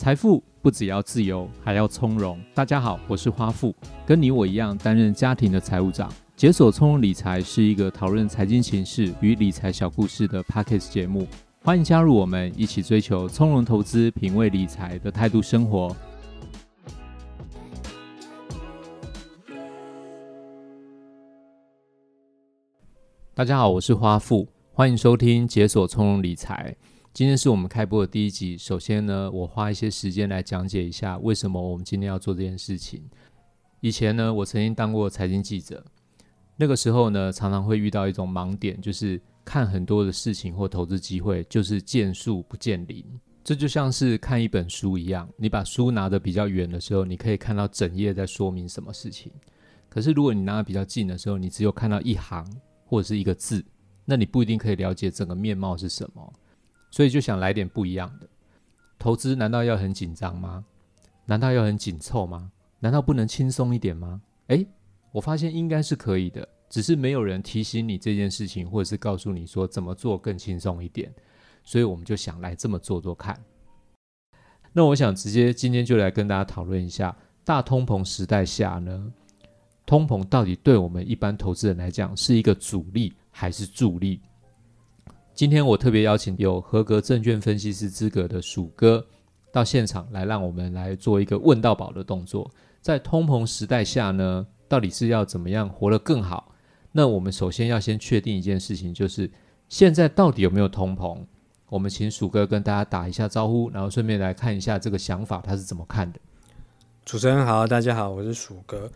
财富不只要自由，还要从容。大家好，我是花富，跟你我一样担任家庭的财务长。解锁从容理财是一个讨论财经形势与理财小故事的 Podcast 节目，欢迎加入我们，一起追求从容投资、品味理财的态度生活。大家好，我是花富，欢迎收听解锁从容理财。今天是我们开播的第一集。首先呢，我花一些时间来讲解一下为什么我们今天要做这件事情。以前呢，我曾经当过财经记者，那个时候呢，常常会遇到一种盲点，就是看很多的事情或投资机会，就是见树不见林。这就像是看一本书一样，你把书拿得比较远的时候，你可以看到整页在说明什么事情。可是如果你拿得比较近的时候，你只有看到一行或者是一个字，那你不一定可以了解整个面貌是什么。所以就想来点不一样的。投资难道要很紧张吗？难道要很紧凑吗？难道不能轻松一点吗？诶，我发现应该是可以的，只是没有人提醒你这件事情，或者是告诉你说怎么做更轻松一点。所以我们就想来这么做做看。那我想直接今天就来跟大家讨论一下，大通膨时代下呢，通膨到底对我们一般投资人来讲是一个阻力还是助力？今天我特别邀请有合格证券分析师资格的鼠哥到现场来，让我们来做一个问到宝的动作。在通膨时代下呢，到底是要怎么样活得更好？那我们首先要先确定一件事情，就是现在到底有没有通膨？我们请鼠哥跟大家打一下招呼，然后顺便来看一下这个想法他是怎么看的。主持人好，大家好，我是鼠哥。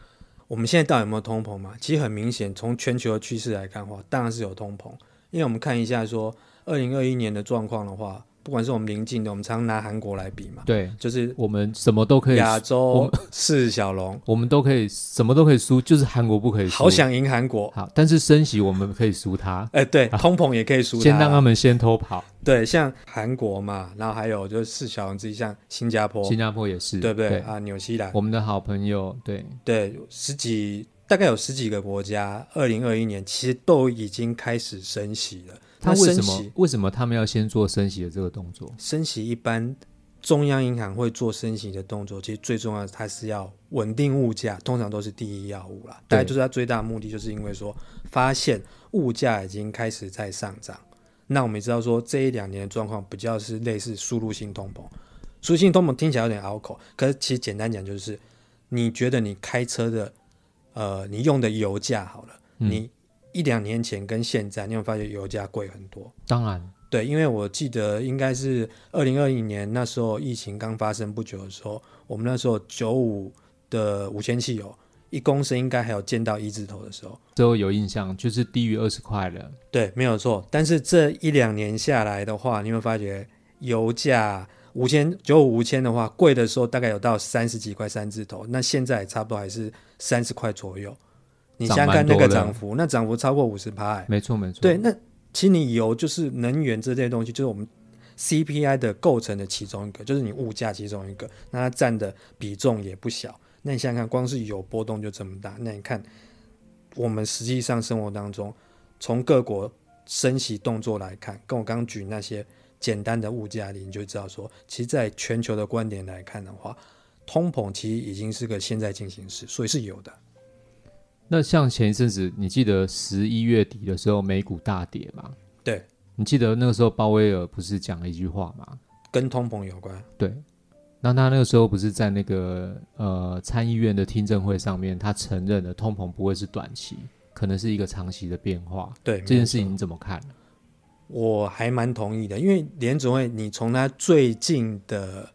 我们现在到底有没有通膨嘛？其实很明显，从全球的趋势来看的话，当然是有通膨。因为我们看一下说，二零二一年的状况的话，不管是我们邻近的，我们常拿韩国来比嘛，对，就是我们什么都可以，亚洲四小龙，我们都可以什么都可以输，就是韩国不可以输。好想赢韩国，好，但是升息我们可以输他，哎，对，通膨也可以输，先让他们先偷跑。对，像韩国嘛，然后还有就是四小龙之一，像新加坡，新加坡也是，对不对，对。啊？纽西兰，我们的好朋友，对。对，十几大概有十几个国家，二零二一年其实都已经开始升息了。他为什么为什么他们要先做升息的这个动作？升息一般中央银行会做升息的动作，其实最重要的它是要稳定物价，通常都是第一要务啦。大概就是它最大的目的，就是因为说发现物价已经开始在上涨。那我们也知道说这一两年的状况比较是类似输入性通膨，输入性通膨听起来有点拗口，可是其实简单讲就是，你觉得你开车的呃你用的油价好了，嗯、你。一两年前跟现在，你有发现油价贵很多？当然，对，因为我记得应该是二零二一年那时候疫情刚发生不久的时候，我们那时候九五的五千汽油一公升应该还有见到一字头的时候，都有印象，就是低于二十块了。对，没有错。但是这一两年下来的话，你会发觉油价五千九五五千的话，贵的时候大概有到三十几块三字头，那现在差不多还是三十块左右。你想想看那个涨幅，那涨幅超过五十趴，没错没错。对，那其实你油就是能源这些东西，就是我们 CPI 的构成的其中一个，就是你物价其中一个，那它占的比重也不小。那你想想看，光是油波动就这么大，那你看我们实际上生活当中，从各国升息动作来看，跟我刚刚举那些简单的物价里，你就知道说，其实在全球的观点来看的话，通膨其实已经是个现在进行时，所以是有的。那像前一阵子，你记得十一月底的时候，美股大跌吗？对，你记得那个时候鲍威尔不是讲了一句话吗？跟通膨有关。对，那他那个时候不是在那个呃参议院的听证会上面，他承认了通膨不会是短期，可能是一个长期的变化。对，这件事情你怎么看？我还蛮同意的，因为联总会，你从他最近的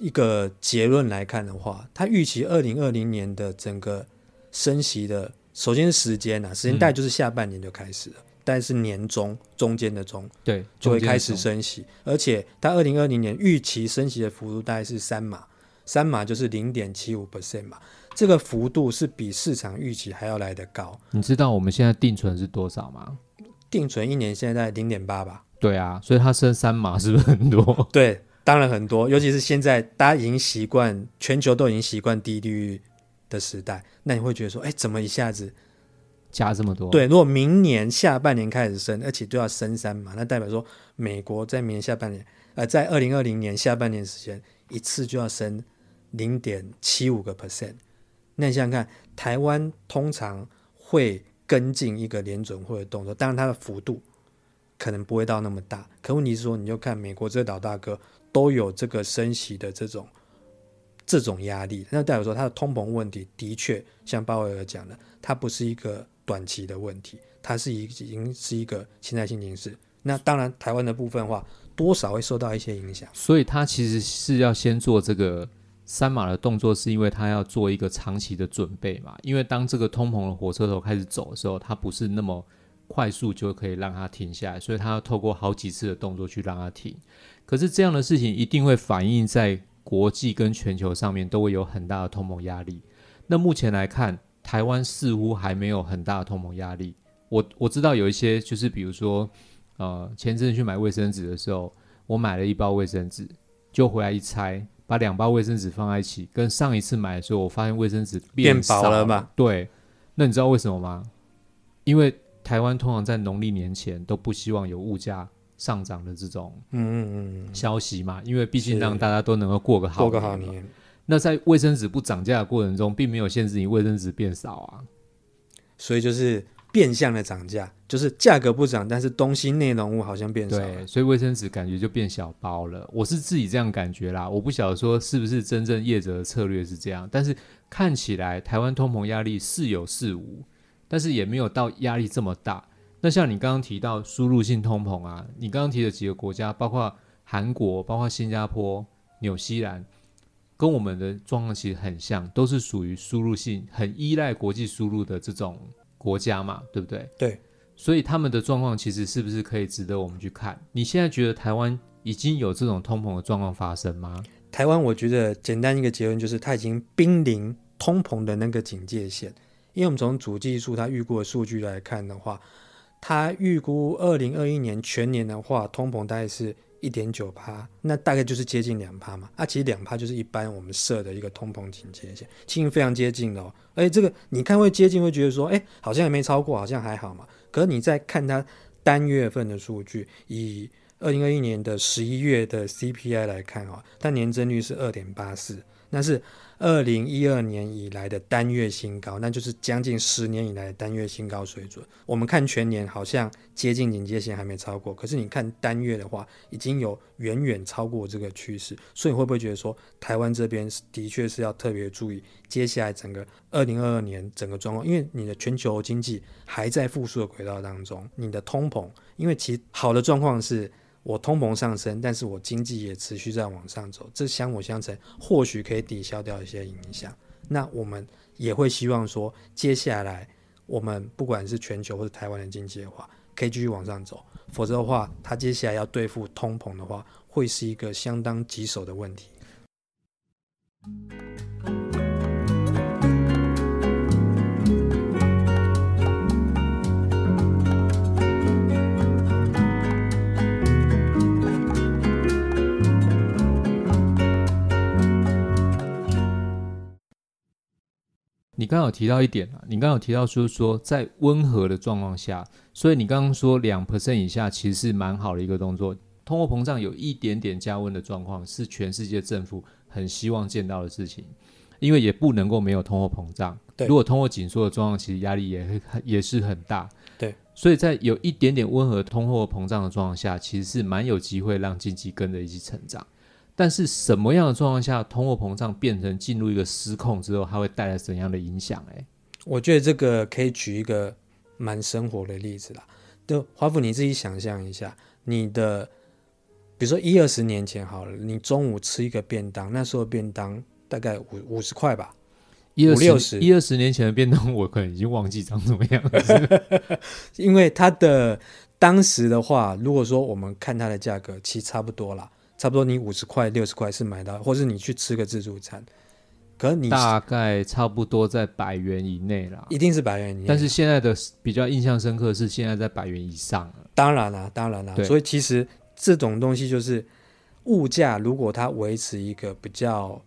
一个结论来看的话，他预期二零二零年的整个。升息的，首先是时间呐、啊，时间大概就是下半年就开始了，但、嗯、是年中中间的中，对，就会开始升息，而且他二零二零年预期升息的幅度大概是三码，三码就是零点七五 percent 嘛，这个幅度是比市场预期还要来得高。你知道我们现在定存是多少吗？定存一年现在在零点八吧？对啊，所以它升三码是不是很多？对，当然很多，尤其是现在大家已经习惯，全球都已经习惯低利率的时代，那你会觉得说，哎，怎么一下子加这么多？对，如果明年下半年开始升，而且都要升三码，那代表说美国在明年下半年，呃，在二零二零年下半年时间一次就要升零点七五个 percent。那你想想看，台湾通常会跟进一个联准会的动作，当然它的幅度可能不会到那么大。可问题是说，你就看美国这个老大哥都有这个升息的这种这种压力，那代表说它的通膨问题的确像鲍威尔讲的，它不是一个短期的问题，它是已经是一个现在性形势。那当然，台湾的部分的话，多少会受到一些影响。所以它其实是要先做这个。三马的动作是因为他要做一个长期的准备嘛？因为当这个通膨的火车头开始走的时候，它不是那么快速就可以让它停下来，所以他要透过好几次的动作去让它停。可是这样的事情一定会反映在国际跟全球上面，都会有很大的通膨压力。那目前来看，台湾似乎还没有很大的通膨压力。我我知道有一些，就是比如说，呃，前阵子去买卫生纸的时候，我买了一包卫生纸，就回来一拆。把两包卫生纸放在一起，跟上一次买的时候，我发现卫生纸变，变薄了嘛？对，那你知道为什么吗？因为台湾通常在农历年前都不希望有物价上涨的这种嗯嗯消息嘛，因为毕竟让大家都能够过个好过个好年。那在卫生纸不涨价的过程中，并没有限制你卫生纸变少啊，所以就是。变相的涨价，就是价格不涨，但是东西内容物好像变少。对，所以卫生纸感觉就变小包了。我是自己这样感觉啦，我不晓得说是不是真正业者的策略是这样，但是看起来台湾通膨压力是有是无，但是也没有到压力这么大。那像你刚刚提到输入性通膨啊，你刚刚提的几个国家，包括韩国、包括新加坡、纽西兰，跟我们的状况其实很像，都是属于输入性，很依赖国际输入的这种。国家嘛，对不对？对，所以他们的状况其实是不是可以值得我们去看？你现在觉得台湾已经有这种通膨的状况发生吗？台湾，我觉得简单一个结论就是，它已经濒临通膨的那个警戒线。因为我们从主技术它预估的数据来看的话，它预估二零二一年全年的话，通膨大概是。一点九趴，那大概就是接近两趴嘛。啊，其实两趴就是一般我们设的一个通膨警戒线，其实非常接近的哦。而且这个你看会接近，会觉得说，哎，好像也没超过，好像还好嘛。可是你在看它单月份的数据，以二零二一年的十一月的 CPI 来看哦，它年增率是二点八四，那是。二零一二年以来的单月新高，那就是将近十年以来的单月新高水准。我们看全年好像接近警戒线还没超过，可是你看单月的话，已经有远远超过这个趋势。所以你会不会觉得说，台湾这边的确是要特别注意接下来整个二零二二年整个状况？因为你的全球经济还在复苏的轨道当中，你的通膨，因为其好的状况是。我通膨上升，但是我经济也持续在往上走，这相辅相成，或许可以抵消掉一些影响。那我们也会希望说，接下来我们不管是全球或者台湾的经济的话，可以继续往上走。否则的话，它接下来要对付通膨的话，会是一个相当棘手的问题。你刚刚有提到一点啊，你刚刚有提到说说在温和的状况下，所以你刚刚说两 percent 以下其实是蛮好的一个动作。通货膨胀有一点点加温的状况是全世界政府很希望见到的事情，因为也不能够没有通货膨胀。对，如果通货紧缩的状况，其实压力也也是很大。对，所以在有一点点温和通货膨胀的状况下，其实是蛮有机会让经济跟着一起成长。但是什么样的状况下，通货膨胀变成进入一个失控之后，它会带来怎样的影响？哎，我觉得这个可以举一个蛮生活的例子啦。就华府，你自己想象一下，你的比如说一二十年前好了，你中午吃一个便当，那时候便当大概五五十块吧，一五六十。一二十年前的便当，我可能已经忘记长什么样子，因为它的当时的话，如果说我们看它的价格，其实差不多啦。差不多你五十块六十块是买到，或是你去吃个自助餐，可是你大概差不多在百元以内啦，一定是百元以内。但是现在的比较印象深刻是现在在百元以上了。当然啦，当然啦。所以其实这种东西就是物价，如果它维持一个比较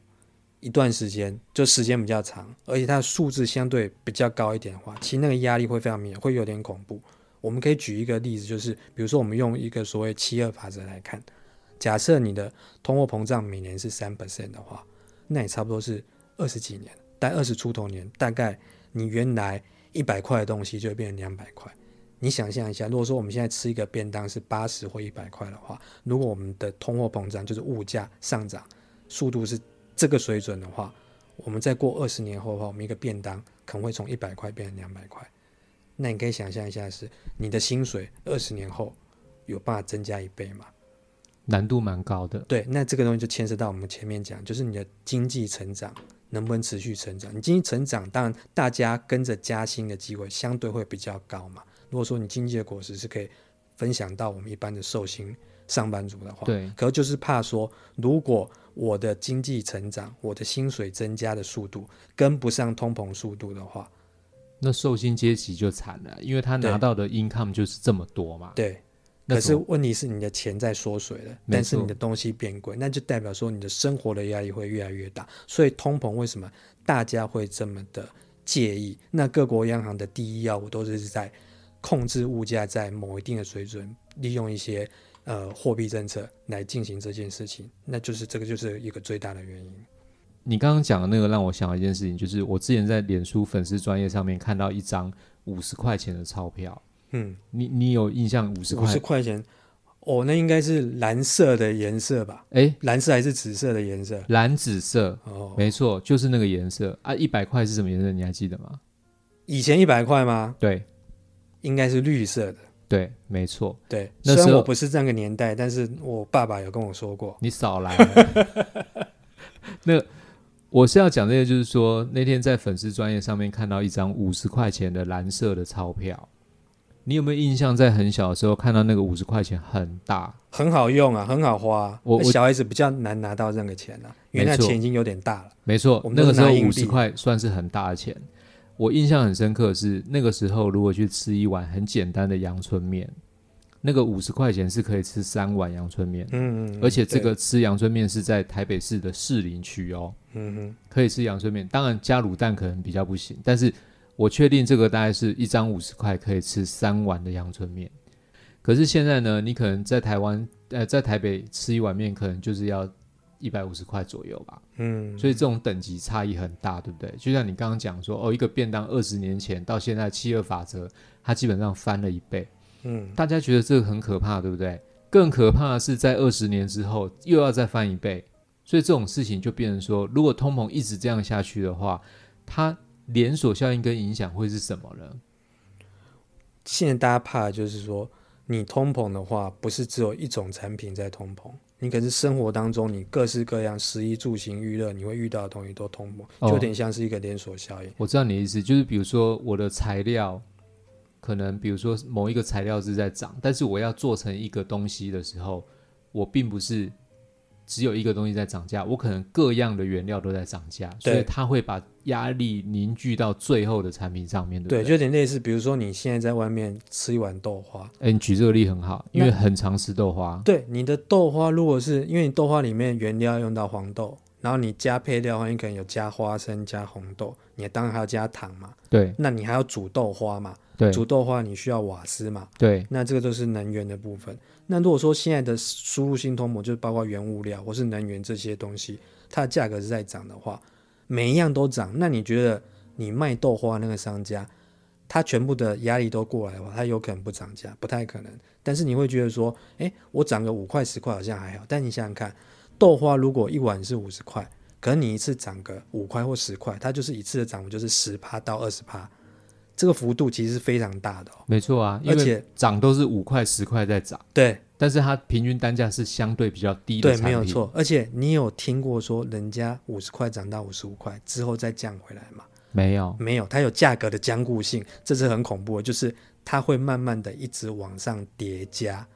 一段时间，就时间比较长，而且它的数字相对比较高一点的话，其实那个压力会非常明显，会有点恐怖。我们可以举一个例子，就是比如说我们用一个所谓七二法则来看。假设你的通货膨胀每年是三 percent 的话，那也差不多是二十几年，但二十出头年，大概你原来一百块的东西就会变成两百块。你想象一下，如果说我们现在吃一个便当是八十或一百块的话，如果我们的通货膨胀就是物价上涨速度是这个水准的话，我们再过二十年后的话，我们一个便当可能会从一百块变成两百块。那你可以想象一下，是你的薪水二十年后有办法增加一倍吗？难度蛮高的。对，那这个东西就牵涉到我们前面讲，就是你的经济成长能不能持续成长？你经济成长，当然大家跟着加薪的机会相对会比较高嘛。如果说你经济的果实是可以分享到我们一般的寿星上班族的话，对，可就是怕说，如果我的经济成长、我的薪水增加的速度跟不上通膨速度的话，那寿星阶级就惨了，因为他拿到的 income 就是这么多嘛。对，可是问题是你的钱在缩水了，但是你的东西变贵，那就代表说你的生活的压力会越来越大。所以通膨为什么大家会这么的介意？那各国央行的第一要务都是在。控制物价在某一定的水准，利用一些呃货币政策来进行这件事情，那就是这个就是一个最大的原因。你刚刚讲的那个让我想到一件事情，就是我之前在脸书粉丝专业上面看到一张五十块钱的钞票，嗯，你你有印象五十块？五十块钱，哦，那应该是蓝色的颜色吧？诶，蓝色还是紫色的颜色？蓝紫色，哦，没错，就是那个颜色啊。一百块是什么颜色？你还记得吗？以前一百块吗？对。应该是绿色的，对，没错，对。虽然我不是这个年代，但是我爸爸有跟我说过。你少来。那我是要讲这个，就是说那天在粉丝专业上面看到一张五十块钱的蓝色的钞票，你有没有印象？在很小的时候看到那个五十块钱很大，很好用啊，很好花。我小孩子比较难拿到这个钱啊，因为那钱已经有点大了。没错，我们那个时候五十块算是很大的钱。我印象很深刻的是那个时候，如果去吃一碗很简单的阳春面，那个五十块钱是可以吃三碗阳春面。嗯，嗯，而且这个吃阳春面是在台北市的士林区哦。嗯哼，可以吃阳春面，当然加卤蛋可能比较不行，但是我确定这个大概是一张五十块可以吃三碗的阳春面。可是现在呢，你可能在台湾，呃，在台北吃一碗面，可能就是要。一百五十块左右吧，嗯，所以这种等级差异很大，对不对？就像你刚刚讲说，哦，一个便当二十年前到现在七二法则，它基本上翻了一倍，嗯，大家觉得这个很可怕，对不对？更可怕的是在二十年之后又要再翻一倍，所以这种事情就变成说，如果通膨一直这样下去的话，它连锁效应跟影响会是什么呢？现在大家怕的就是说，你通膨的话，不是只有一种产品在通膨。你可是生活当中，你各式各样食衣住行娱乐，你会遇到的东西都通膨，就有点像是一个连锁效应。我知道你的意思，就是比如说我的材料，可能比如说某一个材料是在涨，但是我要做成一个东西的时候，我并不是。只有一个东西在涨价，我可能各样的原料都在涨价，所以它会把压力凝聚到最后的产品上面，对不对？对，就有点类似，比如说你现在在外面吃一碗豆花，哎，你举这个例很好，因为很常吃豆花。对，你的豆花如果是因为你豆花里面原料要用到黄豆，然后你加配料的话，你可能有加花生、加红豆，你当然还要加糖嘛。对，那你还要煮豆花嘛？对，煮豆花你需要瓦斯嘛？对，那这个就是能源的部分。那如果说现在的输入性通膨，就是包括原物料或是能源这些东西，它的价格是在涨的话，每一样都涨，那你觉得你卖豆花那个商家，他全部的压力都过来的话，他有可能不涨价，不太可能。但是你会觉得说，诶，我涨个五块十块好像还好。但你想想看，豆花如果一碗是五十块，可能你一次涨个五块或十块，它就是一次的涨幅就是十趴到二十趴。这个幅度其实是非常大的哦，没错啊，而且涨都是五块十块在涨，对，但是它平均单价是相对比较低的，对，没有错。而且你有听过说人家五十块涨到五十五块之后再降回来吗？没有，没有，它有价格的坚固性，这是很恐怖的，就是它会慢慢的一直往上叠加，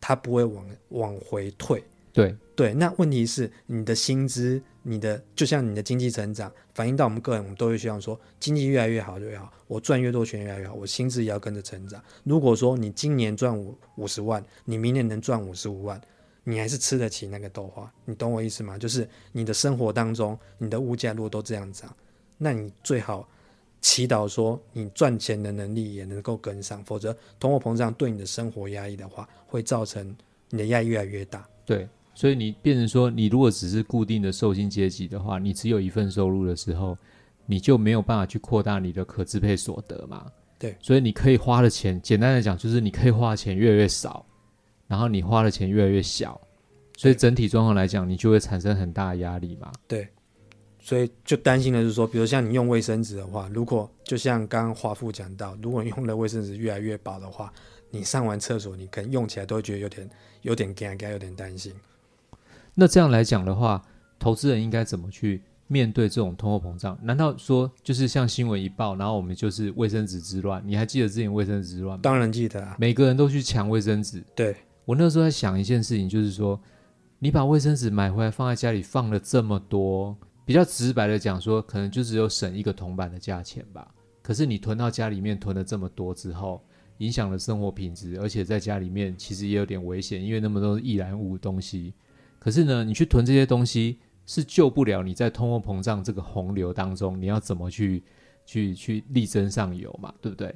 它不会往往回退。对对，那问题是你的薪资，你的就像你的经济成长反映到我们个人，我们都会希望说经济越来越好就越好，我赚越多钱越来越好，我薪资也要跟着成长。如果说你今年赚五五十万，你明年能赚五十五万，你还是吃得起那个豆花，你懂我意思吗？就是你的生活当中，你的物价如果都这样涨，那你最好祈祷说你赚钱的能力也能够跟上，否则通货膨胀对你的生活压力的话，会造成。你的压力越来越大。对，所以你变成说，你如果只是固定的受薪阶级的话，你只有一份收入的时候，你就没有办法去扩大你的可支配所得嘛。对，所以你可以花的钱，简单的讲，就是你可以花的钱越来越少，然后你花的钱越来越小，所以整体状况来讲，你就会产生很大的压力嘛。对，所以就担心的是说，比如像你用卫生纸的话，如果就像刚刚华富讲到，如果你用的卫生纸越来越薄的话，你上完厕所，你可能用起来都会觉得有点有点尴尬，有点担心。那这样来讲的话，投资人应该怎么去？面对这种通货膨胀，难道说就是像新闻一报，然后我们就是卫生纸之乱？你还记得之前卫生纸之乱吗？当然记得啊，每个人都去抢卫生纸。对，我那时候在想一件事情，就是说你把卫生纸买回来放在家里放了这么多，比较直白的讲说，可能就只有省一个铜板的价钱吧。可是你囤到家里面囤了这么多之后，影响了生活品质，而且在家里面其实也有点危险，因为那么多易燃物东西。可是呢，你去囤这些东西。是救不了你在通货膨胀这个洪流当中，你要怎么去去去力争上游嘛，对不对？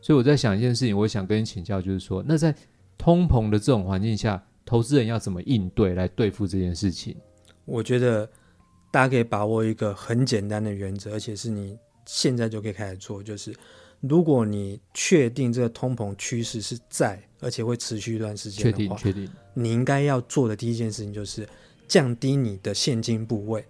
所以我在想一件事情，我想跟你请教，就是说，那在通膨的这种环境下，投资人要怎么应对来对付这件事情？我觉得大家可以把握一个很简单的原则，而且是你现在就可以开始做，就是如果你确定这个通膨趋势是在，而且会持续一段时间的话，确定确定，你应该要做的第一件事情就是。降低你的现金部位，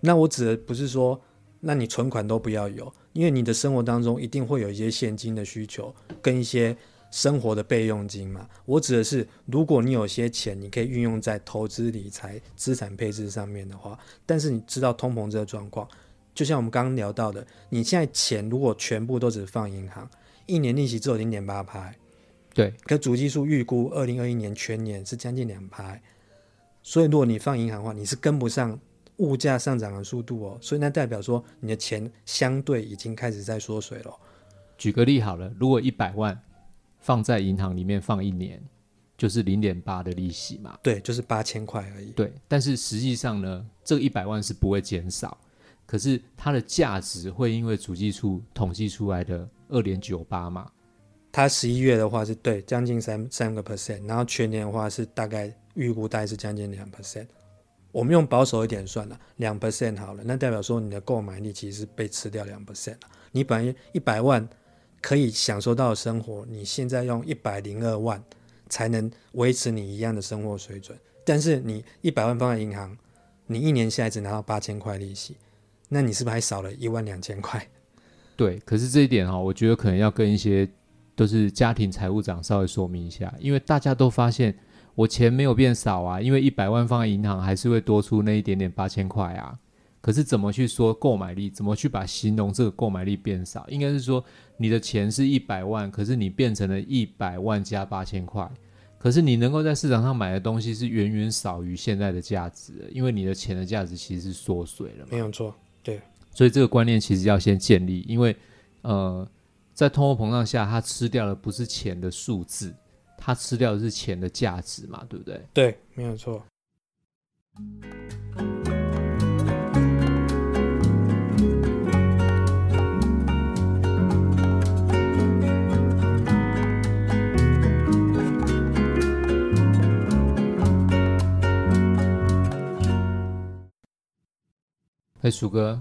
那我指的不是说，那你存款都不要有，因为你的生活当中一定会有一些现金的需求跟一些生活的备用金嘛。我指的是，如果你有些钱，你可以运用在投资理财、资产配置上面的话，但是你知道通膨这个状况，就像我们刚刚聊到的，你现在钱如果全部都只放银行，一年利息只有零点八趴，对，可主基数预估二零二一年全年是将近两拍。所以，如果你放银行的话，你是跟不上物价上涨的速度哦。所以，那代表说你的钱相对已经开始在缩水了。举个例好了，如果一百万放在银行里面放一年，就是零点八的利息嘛。对，就是八千块而已。对，但是实际上呢，这个一百万是不会减少，可是它的价值会因为主计处统计出来的二点九八嘛。它十一月的话是对将近三三个 percent，然后全年的话是大概。预估大概是将近两 percent，我们用保守一点算了，两 percent 好了，那代表说你的购买力其实是被吃掉两 percent 了。你本来一百万可以享受到的生活，你现在用一百零二万才能维持你一样的生活水准，但是你一百万放在银行，你一年下来只拿到八千块利息，那你是不是还少了一万两千块？对，可是这一点哈，我觉得可能要跟一些都是家庭财务长稍微说明一下，因为大家都发现。我钱没有变少啊，因为一百万放在银行还是会多出那一点点八千块啊。可是怎么去说购买力？怎么去把形容这个购买力变少？应该是说你的钱是一百万，可是你变成了一百万加八千块。可是你能够在市场上买的东西是远远少于现在的价值，因为你的钱的价值其实是缩水了嘛。没有错，对。所以这个观念其实要先建立，因为呃，在通货膨胀下，它吃掉的不是钱的数字。它吃掉的是钱的价值嘛，对不对？对，没有错。哎，鼠哥，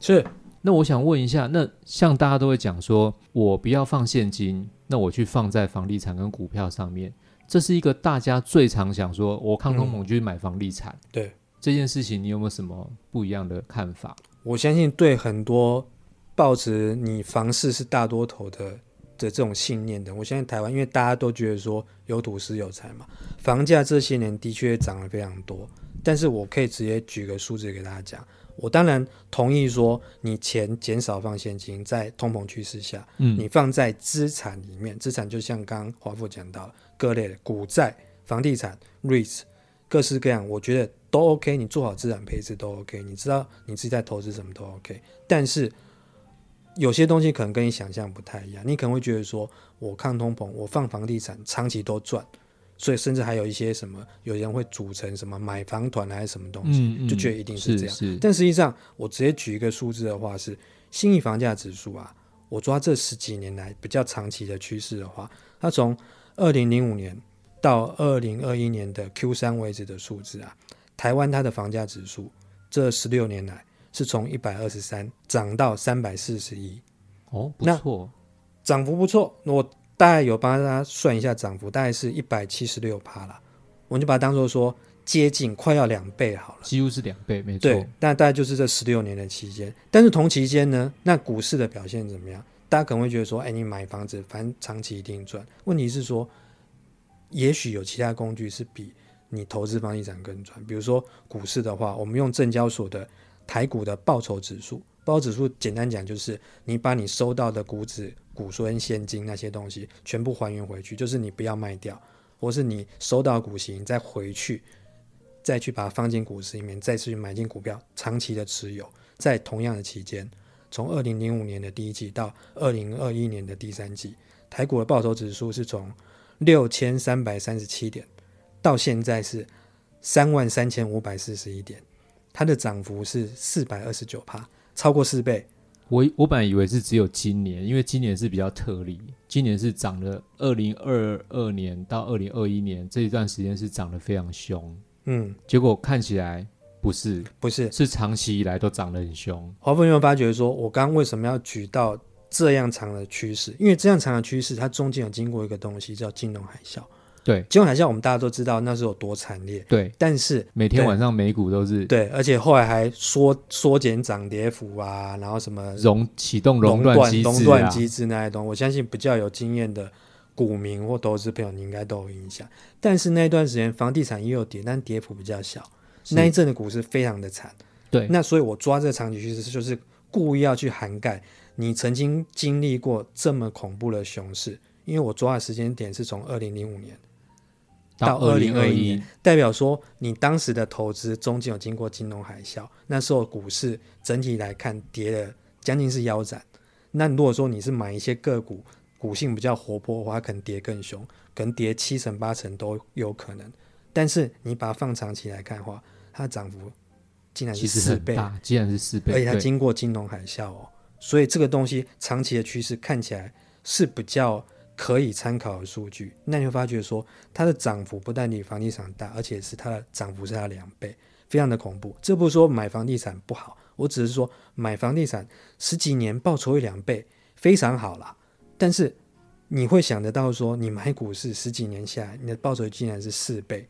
是。那我想问一下，那像大家都会讲说，我不要放现金，那我去放在房地产跟股票上面，这是一个大家最常想说，我抗通膨就去买房地产。嗯、对这件事情，你有没有什么不一样的看法？我相信对很多抱持你房市是大多头的的这种信念的，我相信台湾，因为大家都觉得说有土是有财嘛，房价这些年的确涨了非常多，但是我可以直接举个数字给大家讲。我当然同意说，你钱减少放现金，在通膨趋势下，嗯，你放在资产里面，资产就像刚刚华富讲到各类的股债、房地产、REITs，各式各样，我觉得都 OK。你做好资产配置都 OK，你知道你自己在投资什么都 OK。但是有些东西可能跟你想象不太一样，你可能会觉得说，我抗通膨，我放房地产长期都赚。所以甚至还有一些什么，有人会组成什么买房团还是什么东西，嗯嗯、就觉得一定是这样。但实际上，我直接举一个数字的话是，新义房价指数啊，我抓这十几年来比较长期的趋势的话，它从二零零五年到二零二一年的 Q 三为止的数字啊，台湾它的房价指数这十六年来是从一百二十三涨到三百四十一。哦，不错，涨幅不错。我大概有帮大家算一下涨幅，大概是一百七十六趴了。我们就把它当做说接近快要两倍好了，几乎是两倍，没错。对，那大概就是这十六年的期间。但是同期间呢，那股市的表现怎么样？大家可能会觉得说，哎，你买房子反正长期一定赚。问题是说，也许有其他工具是比你投资房地产更赚。比如说股市的话，我们用证交所的台股的报酬指数。报酬指数简单讲就是你把你收到的股指、股息、现金那些东西全部还原回去，就是你不要卖掉，或是你收到股息，再回去，再去把它放进股市里面，再去买进股票，长期的持有，在同样的期间，从二零零五年的第一季到二零二一年的第三季，台股的报酬指数是从六千三百三十七点，到现在是三万三千五百四十一点，它的涨幅是四百二十九趴。超过四倍，我我本来以为是只有今年，因为今年是比较特例，今年是涨了。二零二二年到二零二一年这一段时间是涨得非常凶，嗯，结果看起来不是，不是，是长期以来都涨得很凶。华富有没有发觉说，我刚刚为什么要举到这样长的趋势？因为这样长的趋势，它中间有经过一个东西叫金融海啸。对，金融海啸我们大家都知道那是有多惨烈。对，但是每天晚上美股都是对，而且后来还缩缩减涨跌幅啊，然后什么熔启动熔断机制、啊、熔断机制那些东西，我相信比较有经验的股民或投资朋友，你应该都有印象。但是那一段时间房地产也有跌，但跌幅比较小。那一阵的股市非常的惨。对，那所以我抓这个长期趋势，就是故意要去涵盖你曾经经历过这么恐怖的熊市，因为我抓的时间点是从二零零五年。到二零二一年，代表说你当时的投资中间有经过金融海啸，那时候股市整体来看跌了将近是腰斩。那如果说你是买一些个股，股性比较活泼的话，可能跌更凶，可能跌七成八成都有可能。但是你把它放长期来看的话，它的涨幅竟然是四倍，竟然是四倍，而且它经过金融海啸哦，所以这个东西长期的趋势看起来是比较。可以参考的数据，那你会发觉说，它的涨幅不但比房地产大，而且是它的涨幅是它两倍，非常的恐怖。这不是说买房地产不好，我只是说买房地产十几年报酬一两倍非常好啦。但是你会想得到说，你买股市十几年下来，你的报酬竟然是四倍，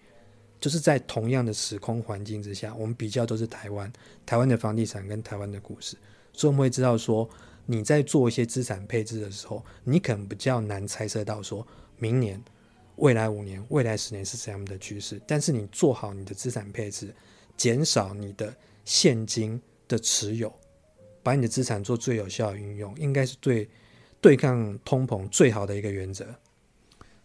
就是在同样的时空环境之下，我们比较都是台湾，台湾的房地产跟台湾的股市，所以我们会知道说。你在做一些资产配置的时候，你可能比较难猜测到说，明年、未来五年、未来十年是怎样的趋势。但是你做好你的资产配置，减少你的现金的持有，把你的资产做最有效的运用，应该是对对抗通膨最好的一个原则。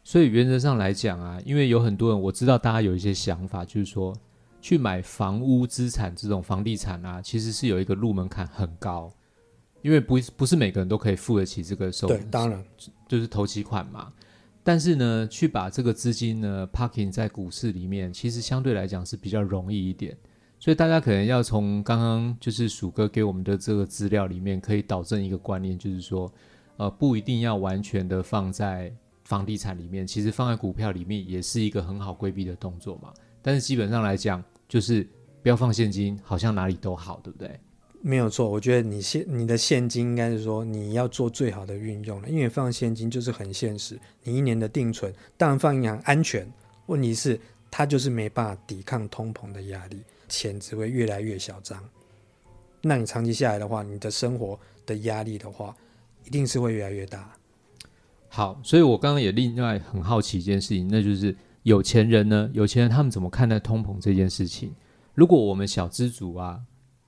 所以原则上来讲啊，因为有很多人我知道，大家有一些想法，就是说去买房屋资产这种房地产啊，其实是有一个入门槛很高。因为不不是每个人都可以付得起这个收入，对，当然就是投期款嘛。但是呢，去把这个资金呢 parking 在股市里面，其实相对来讲是比较容易一点。所以大家可能要从刚刚就是鼠哥给我们的这个资料里面，可以导正一个观念，就是说，呃，不一定要完全的放在房地产里面，其实放在股票里面也是一个很好规避的动作嘛。但是基本上来讲，就是不要放现金，好像哪里都好，对不对？没有错，我觉得你现你的现金应该是说你要做最好的运用了，因为放现金就是很现实。你一年的定存当然放银行安全，问题是它就是没办法抵抗通膨的压力，钱只会越来越小张。那你长期下来的话，你的生活的压力的话，一定是会越来越大。好，所以我刚刚也另外很好奇一件事情，那就是有钱人呢，有钱人他们怎么看待通膨这件事情？如果我们小资族啊。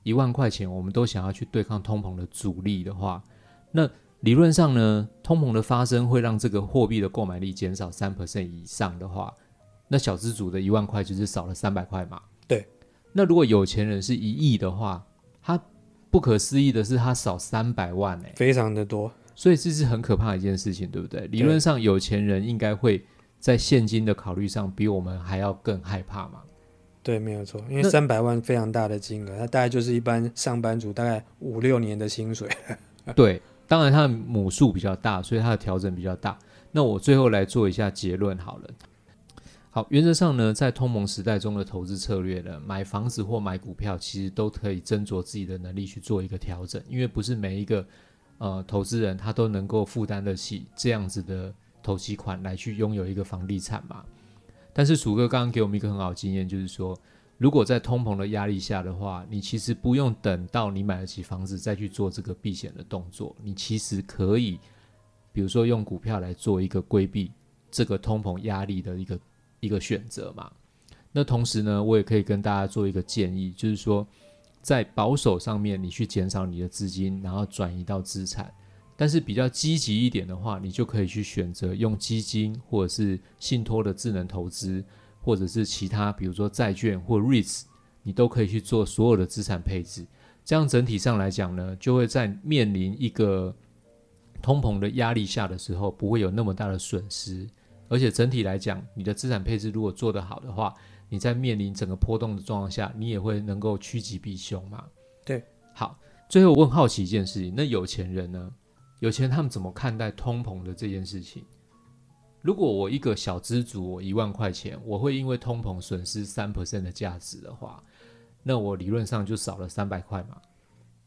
一万块钱，我们都想要去对抗通膨的阻力的话，那理论上呢，通膨的发生会让这个货币的购买力减少三 percent 以上的话，那小资族的一万块就是少了三百块嘛。对。那如果有钱人是一亿的话，他不可思议的是他少三百万哎、欸，非常的多。所以这是很可怕的一件事情，对不对？理论上有钱人应该会在现金的考虑上比我们还要更害怕嘛。对，没有错，因为三百万非常大的金额，它大概就是一般上班族大概五六年的薪水。对，当然它的母数比较大，所以它的调整比较大。那我最后来做一下结论好了。好，原则上呢，在通膨时代中的投资策略呢，买房子或买股票，其实都可以斟酌自己的能力去做一个调整，因为不是每一个呃投资人他都能够负担得起这样子的投期款来去拥有一个房地产嘛。但是鼠哥刚刚给我们一个很好的经验，就是说，如果在通膨的压力下的话，你其实不用等到你买得起房子再去做这个避险的动作，你其实可以，比如说用股票来做一个规避这个通膨压力的一个。一个选择嘛，那同时呢，我也可以跟大家做一个建议，就是说，在保守上面，你去减少你的资金，然后转移到资产；但是比较积极一点的话，你就可以去选择用基金或者是信托的智能投资，或者是其他，比如说债券或 REITs，你都可以去做所有的资产配置。这样整体上来讲呢，就会在面临一个通膨的压力下的时候，不会有那么大的损失。而且整体来讲，你的资产配置如果做得好的话，你在面临整个波动的状况下，你也会能够趋吉避凶嘛。对，好，最后我很好奇一件事情，那有钱人呢？有钱人他们怎么看待通膨的这件事情？如果我一个小资族，我一万块钱，我会因为通膨损失三 percent 的价值的话，那我理论上就少了三百块嘛。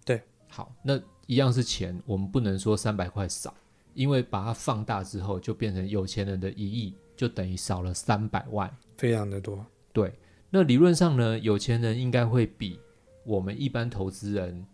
对，好，那一样是钱，我们不能说三百块少。因为把它放大之后，就变成有钱人的一亿，就等于少了三百万，非常的多。对，那理论上呢，有钱人应该会比我们一般投资人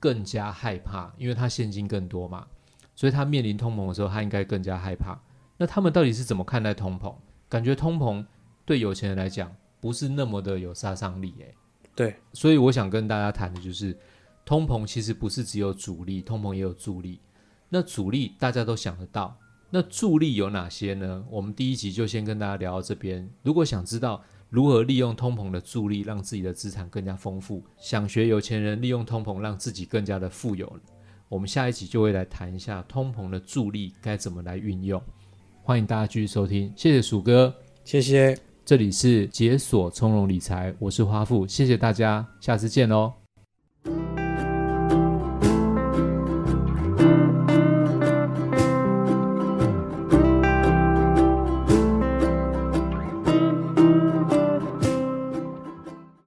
更加害怕，因为他现金更多嘛，所以他面临通膨的时候，他应该更加害怕。那他们到底是怎么看待通膨？感觉通膨对有钱人来讲不是那么的有杀伤力，诶。对，所以我想跟大家谈的就是，通膨其实不是只有阻力，通膨也有助力。那阻力大家都想得到，那助力有哪些呢？我们第一集就先跟大家聊到这边。如果想知道如何利用通膨的助力，让自己的资产更加丰富，想学有钱人利用通膨让自己更加的富有，我们下一集就会来谈一下通膨的助力该怎么来运用。欢迎大家继续收听，谢谢鼠哥，谢谢。这里是解锁从容理财，我是花富，谢谢大家，下次见哦。